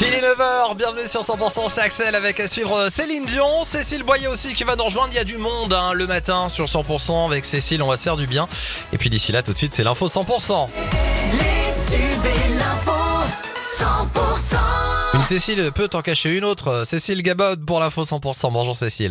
Il est 9h, bienvenue sur 100%, c'est Axel avec à suivre euh, Céline Dion, Cécile Boyer aussi qui va nous rejoindre, il y a du monde hein, le matin sur 100% avec Cécile, on va se faire du bien. Et puis d'ici là tout de suite c'est l'info 100%. Une Cécile peut en cacher une autre, Cécile Gabod pour l'info 100%, bonjour Cécile.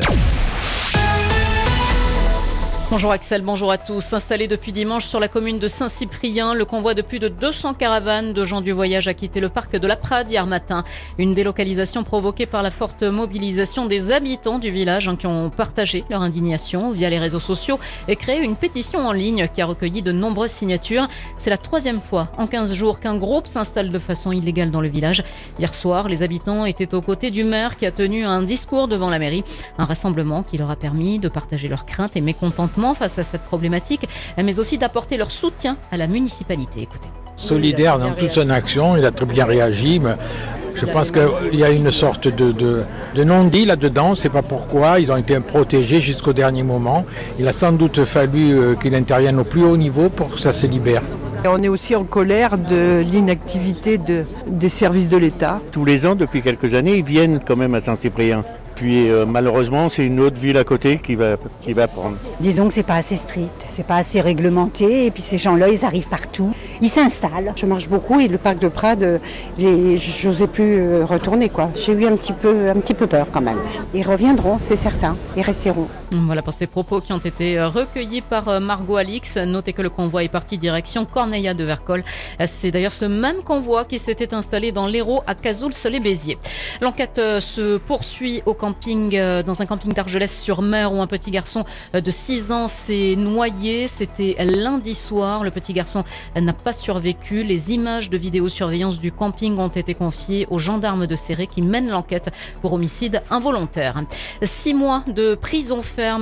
Bonjour Axel, bonjour à tous. Installé depuis dimanche sur la commune de Saint-Cyprien, le convoi de plus de 200 caravanes de gens du voyage a quitté le parc de la Prade hier matin. Une délocalisation provoquée par la forte mobilisation des habitants du village hein, qui ont partagé leur indignation via les réseaux sociaux et créé une pétition en ligne qui a recueilli de nombreuses signatures. C'est la troisième fois en 15 jours qu'un groupe s'installe de façon illégale dans le village. Hier soir, les habitants étaient aux côtés du maire qui a tenu un discours devant la mairie, un rassemblement qui leur a permis de partager leurs craintes et face à cette problématique, mais aussi d'apporter leur soutien à la municipalité. Écoutez. Solidaire dans toute son action, il a très bien réagi. Mais je pense qu'il y a une sorte de, de, non-dit là-dedans, c'est pas pourquoi. Ils ont été protégés jusqu'au dernier moment. Il a sans doute fallu euh, qu'il intervienne au plus haut niveau pour que ça se libère. On est aussi en colère de l'inactivité de, des services de l'État. Tous les ans, depuis quelques années, ils viennent quand même à Saint-Cyprien puis euh, malheureusement, c'est une autre ville à côté qui va, qui va prendre. Disons que c'est pas assez strict, c'est pas assez réglementé, et puis ces gens-là, ils arrivent partout, ils s'installent. Je marche beaucoup et le parc de Prades, je n'osais plus euh, retourner quoi. J'ai eu un petit peu, un petit peu peur quand même. Ils reviendront, c'est certain, ils resteront. Voilà pour ces propos qui ont été euh, recueillis par Margot Alix. Notez que le convoi est parti direction Corneilla de Vercol. C'est d'ailleurs ce même convoi qui s'était installé dans l'Hérault à Cazouls-les-Béziers. L'enquête se poursuit au camp euh, dans un camping d'Argelès-sur-Mer où un petit garçon euh, de 6 ans s'est noyé. C'était lundi soir. Le petit garçon n'a pas survécu. Les images de vidéosurveillance du camping ont été confiées aux gendarmes de Serré qui mènent l'enquête pour homicide involontaire. Six mois de prison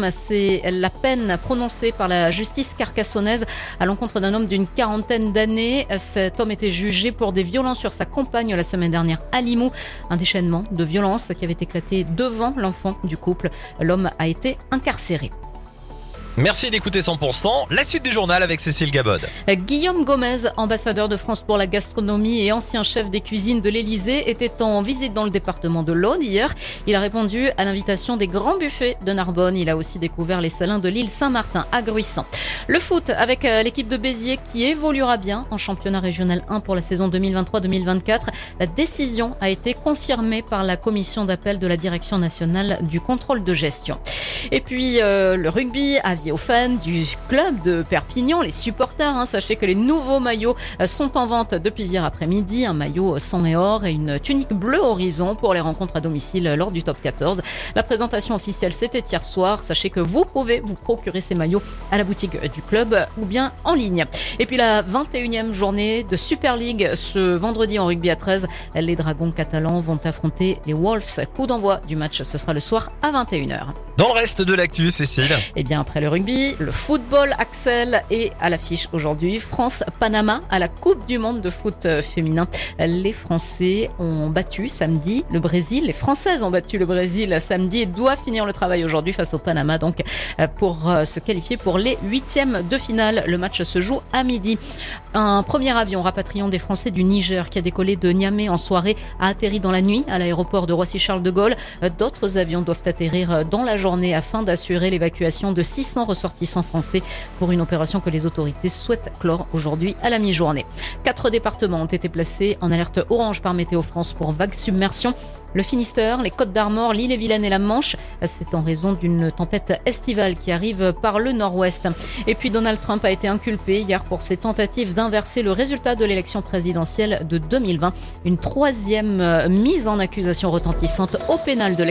c'est la peine prononcée par la justice carcassonnaise à l'encontre d'un homme d'une quarantaine d'années. Cet homme était jugé pour des violences sur sa compagne la semaine dernière à Limoux. Un déchaînement de violences qui avait éclaté devant l'enfant du couple. L'homme a été incarcéré. Merci d'écouter 100%. La suite du journal avec Cécile Gabod. Guillaume Gomez, ambassadeur de France pour la gastronomie et ancien chef des cuisines de l'Elysée, était en visite dans le département de l'Aude hier. Il a répondu à l'invitation des grands buffets de Narbonne. Il a aussi découvert les salins de l'île Saint-Martin à Gruissant. Le foot avec euh, l'équipe de Béziers qui évoluera bien en championnat régional 1 pour la saison 2023-2024. La décision a été confirmée par la commission d'appel de la direction nationale du contrôle de gestion. Et puis euh, le rugby aux fans du club de Perpignan, les supporters. Hein, sachez que les nouveaux maillots euh, sont en vente depuis hier après-midi. Un maillot sang et or et une tunique bleu horizon pour les rencontres à domicile lors du top 14. La présentation officielle, c'était hier soir. Sachez que vous pouvez vous procurer ces maillots à la boutique du club ou bien en ligne. Et puis la 21e journée de Super League ce vendredi en rugby à 13. Les Dragons catalans vont affronter les Wolves. Coup d'envoi du match, ce sera le soir à 21h. Dans le reste de l'actu, Cécile. Eh bien après le rugby, le football Axel est à l'affiche aujourd'hui. France-Panama à la Coupe du Monde de foot euh, féminin. Les Français ont battu samedi le Brésil. Les Françaises ont battu le Brésil samedi et doivent finir le travail aujourd'hui face au Panama donc euh, pour euh, se qualifier pour les huitièmes de finale. Le match se joue à midi. Un premier avion rapatriant des Français du Niger qui a décollé de Niamey en soirée a atterri dans la nuit à l'aéroport de Roissy-Charles de Gaulle. D'autres avions doivent atterrir dans la journée afin d'assurer l'évacuation de 600 ressortissants français pour une opération que les autorités souhaitent clore aujourd'hui à la mi-journée. Quatre départements ont été placés en alerte orange par Météo France pour vague submersion. Le Finistère, les Côtes d'Armor, l'île-et-Vilaine et la Manche. C'est en raison d'une tempête estivale qui arrive par le nord-ouest. Et puis Donald Trump a été inculpé hier pour ses tentatives d'inverser le résultat de l'élection présidentielle de 2020. Une troisième mise en accusation retentissante au pénal de